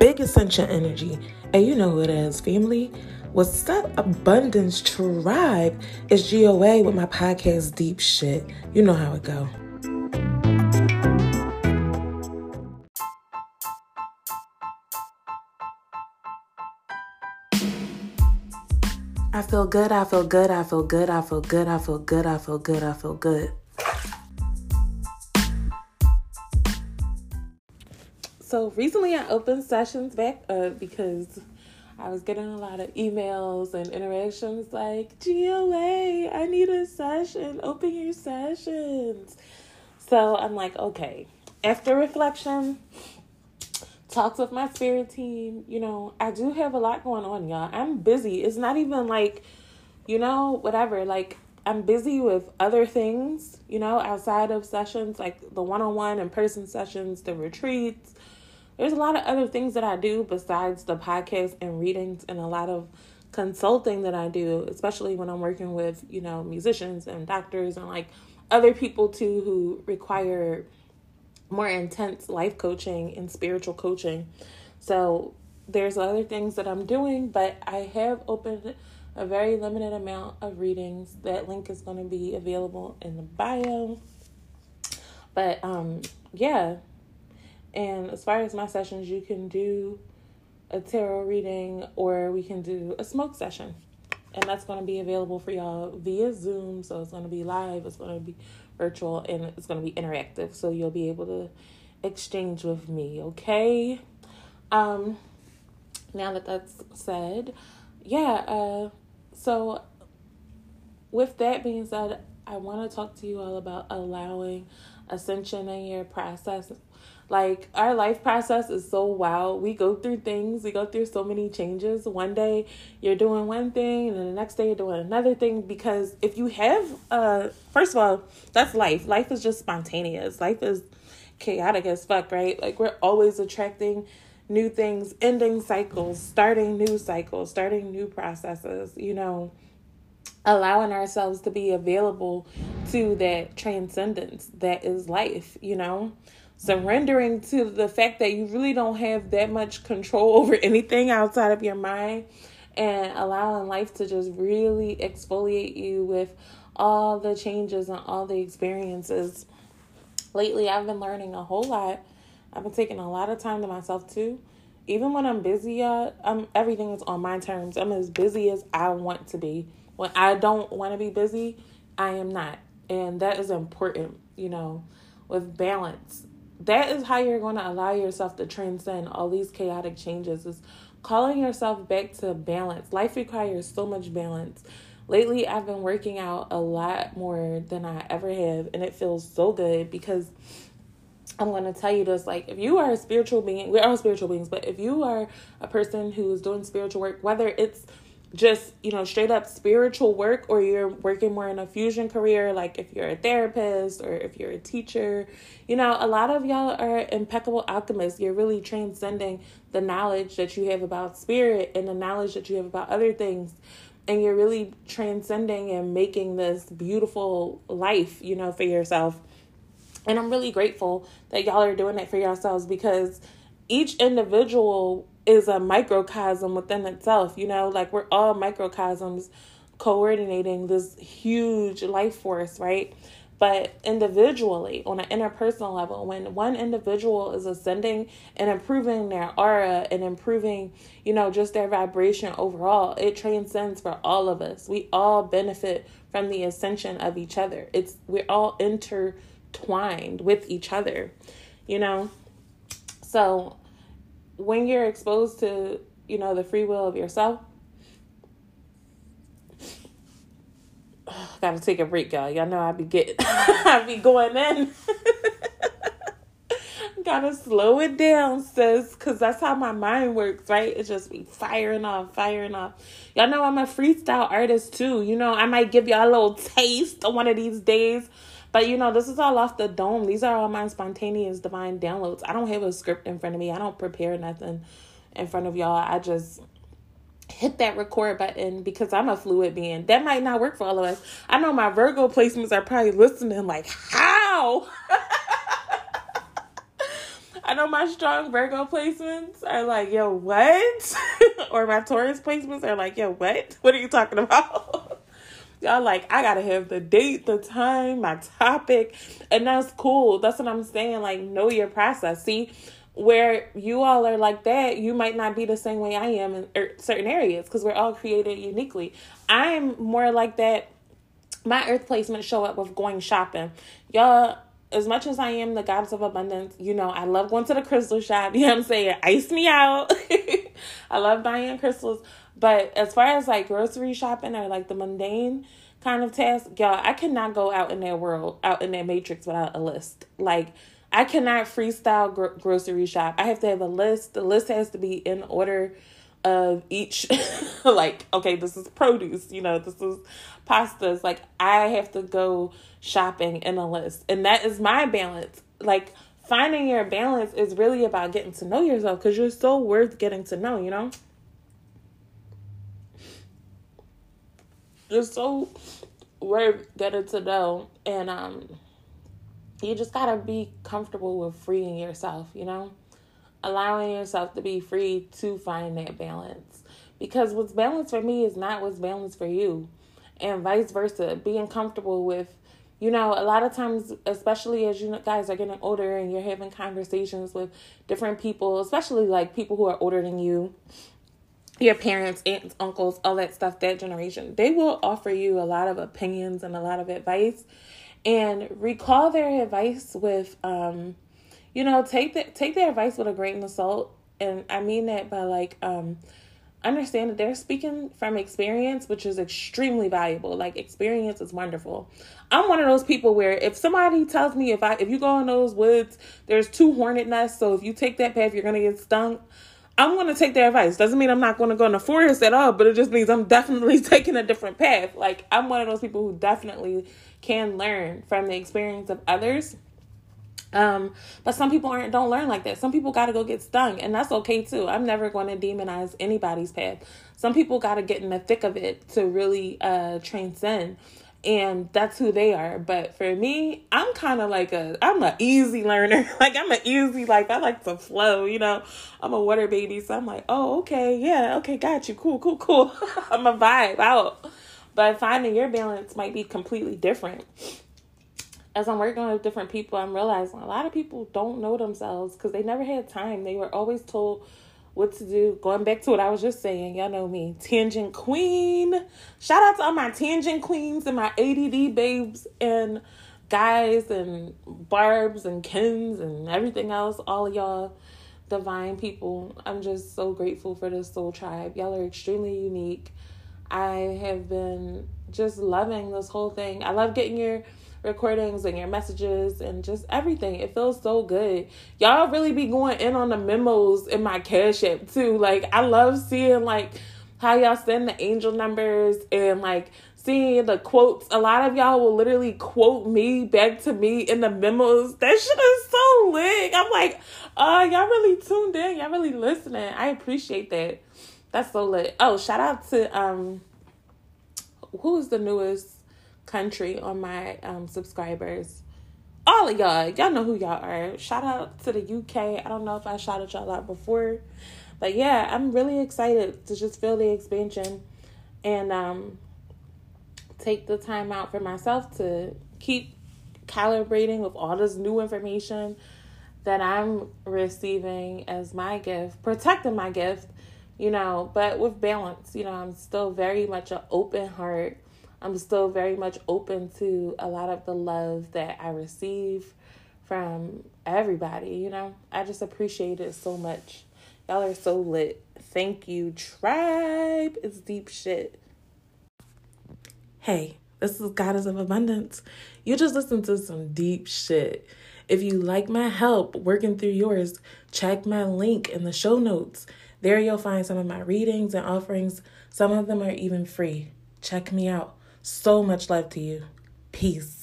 big ascension energy. And you know who it is, family. What's up, Abundance Tribe? It's GOA with my podcast, Deep Shit. You know how it go. I feel good, I feel good, I feel good, I feel good, I feel good, I feel good, I feel good. So recently I opened sessions back up because I was getting a lot of emails and interactions like, GOA, I need a session, open your sessions. So I'm like, okay. After reflection, talks with my spirit team, you know, I do have a lot going on, y'all. I'm busy. It's not even like, you know, whatever. Like, I'm busy with other things, you know, outside of sessions, like the one on one in person sessions, the retreats, there's a lot of other things that I do besides the podcast and readings and a lot of consulting that I do, especially when I'm working with, you know, musicians and doctors and like other people too who require more intense life coaching and spiritual coaching. So there's other things that I'm doing, but I have opened a very limited amount of readings. That link is going to be available in the bio. But um yeah, and as far as my sessions, you can do a tarot reading or we can do a smoke session. And that's going to be available for y'all via Zoom. So it's going to be live, it's going to be virtual, and it's going to be interactive. So you'll be able to exchange with me, okay? Um, now that that's said, yeah, uh, so with that being said, I want to talk to you all about allowing ascension in your process like our life process is so wild. We go through things, we go through so many changes. One day you're doing one thing and then the next day you're doing another thing because if you have uh first of all, that's life. Life is just spontaneous. Life is chaotic as fuck, right? Like we're always attracting new things, ending cycles, starting new cycles, starting new processes, you know, allowing ourselves to be available to that transcendence that is life, you know surrendering to the fact that you really don't have that much control over anything outside of your mind and allowing life to just really exfoliate you with all the changes and all the experiences. Lately, I've been learning a whole lot. I've been taking a lot of time to myself too. Even when I'm busy, uh, I'm everything is on my terms. I'm as busy as I want to be. When I don't want to be busy, I am not. And that is important, you know, with balance that is how you're going to allow yourself to transcend all these chaotic changes is calling yourself back to balance. Life requires so much balance. Lately i've been working out a lot more than i ever have and it feels so good because i'm going to tell you this like if you are a spiritual being we're all spiritual beings but if you are a person who is doing spiritual work whether it's just you know straight up spiritual work or you're working more in a fusion career like if you're a therapist or if you're a teacher. You know a lot of y'all are impeccable alchemists. You're really transcending the knowledge that you have about spirit and the knowledge that you have about other things. And you're really transcending and making this beautiful life you know for yourself. And i'm really grateful that y'all are doing it for yourselves because each individual is a microcosm within itself, you know, like we're all microcosms coordinating this huge life force, right? But individually, on an interpersonal level, when one individual is ascending and improving their aura and improving, you know, just their vibration overall, it transcends for all of us. We all benefit from the ascension of each other. It's we're all intertwined with each other, you know. So when you're exposed to, you know, the free will of yourself, gotta take a break, y'all. Y'all know I be getting, I be going in. gotta slow it down, sis, because that's how my mind works, right? It just be firing off, firing off. Y'all know I'm a freestyle artist too. You know, I might give y'all a little taste one of these days. But you know, this is all off the dome. These are all my spontaneous divine downloads. I don't have a script in front of me. I don't prepare nothing in front of y'all. I just hit that record button because I'm a fluid being. That might not work for all of us. I know my Virgo placements are probably listening like, how? I know my strong Virgo placements are like, yo, what? or my Taurus placements are like, yo, what? What are you talking about? Y'all like, I gotta have the date, the time, my topic, and that's cool. That's what I'm saying. Like, know your process. See, where you all are like that, you might not be the same way I am in er, certain areas because we're all created uniquely. I'm more like that. My earth placement show up with going shopping. Y'all, as much as I am the goddess of abundance, you know, I love going to the crystal shop. You know what I'm saying? Ice me out. I love buying crystals. But as far as like grocery shopping or like the mundane kind of task, y'all, I cannot go out in that world, out in that matrix without a list. Like, I cannot freestyle gro- grocery shop. I have to have a list. The list has to be in order of each like okay this is produce you know this is pastas like i have to go shopping in a list. And that is my balance. Like finding your balance is really about getting to know yourself because you're so worth getting to know you know? You're so worth getting to know. And um you just gotta be comfortable with freeing yourself you know allowing yourself to be free to find that balance. Because what's balanced for me is not what's balanced for you, and vice versa. Being comfortable with, you know, a lot of times, especially as you guys are getting older and you're having conversations with different people, especially like people who are older than you, your parents, aunts, uncles, all that stuff, that generation, they will offer you a lot of opinions and a lot of advice. And recall their advice with, um, you know, take that take their advice with a grain of salt. And I mean that by like um understand that they're speaking from experience, which is extremely valuable. Like experience is wonderful. I'm one of those people where if somebody tells me if I if you go in those woods, there's two hornet nests, so if you take that path, you're gonna get stung. I'm gonna take their advice. Doesn't mean I'm not gonna go in the forest at all, but it just means I'm definitely taking a different path. Like I'm one of those people who definitely can learn from the experience of others um, but some people aren't don't learn like that. Some people got to go get stung, and that's okay too. I'm never to demonize anybody's path. Some people got to get in the thick of it to really uh transcend, and that's who they are. But for me, I'm kind of like a I'm a easy learner. like I'm an easy like I like to flow. You know, I'm a water baby, so I'm like, oh okay, yeah, okay, got you, cool, cool, cool. I'm a vibe out. But finding your balance might be completely different as I'm working with different people, I'm realizing a lot of people don't know themselves because they never had time. They were always told what to do. Going back to what I was just saying, y'all know me, tangent queen. Shout out to all my tangent queens and my ADD babes and guys and barbs and kens and everything else. All of y'all divine people. I'm just so grateful for this soul tribe. Y'all are extremely unique. I have been just loving this whole thing. I love getting your recordings and your messages and just everything. It feels so good. Y'all really be going in on the memos in my cash app too. Like I love seeing like how y'all send the angel numbers and like seeing the quotes. A lot of y'all will literally quote me back to me in the memos. That shit is so lit. I'm like, uh, y'all really tuned in. Y'all really listening. I appreciate that. That's so lit. Oh, shout out to um who's the newest country on my um, subscribers. All of y'all, y'all know who y'all are. Shout out to the UK. I don't know if I shouted y'all out before, but yeah, I'm really excited to just feel the expansion and um, take the time out for myself to keep calibrating with all this new information that I'm receiving as my gift, protecting my gift, you know, but with balance. You know, I'm still very much an open heart I'm still very much open to a lot of the love that I receive from everybody, you know. I just appreciate it so much. Y'all are so lit. Thank you, tribe. It's deep shit. Hey, this is Goddess of Abundance. You just listened to some deep shit. If you like my help working through yours, check my link in the show notes. There you'll find some of my readings and offerings. Some of them are even free. Check me out. So much love to you. Peace.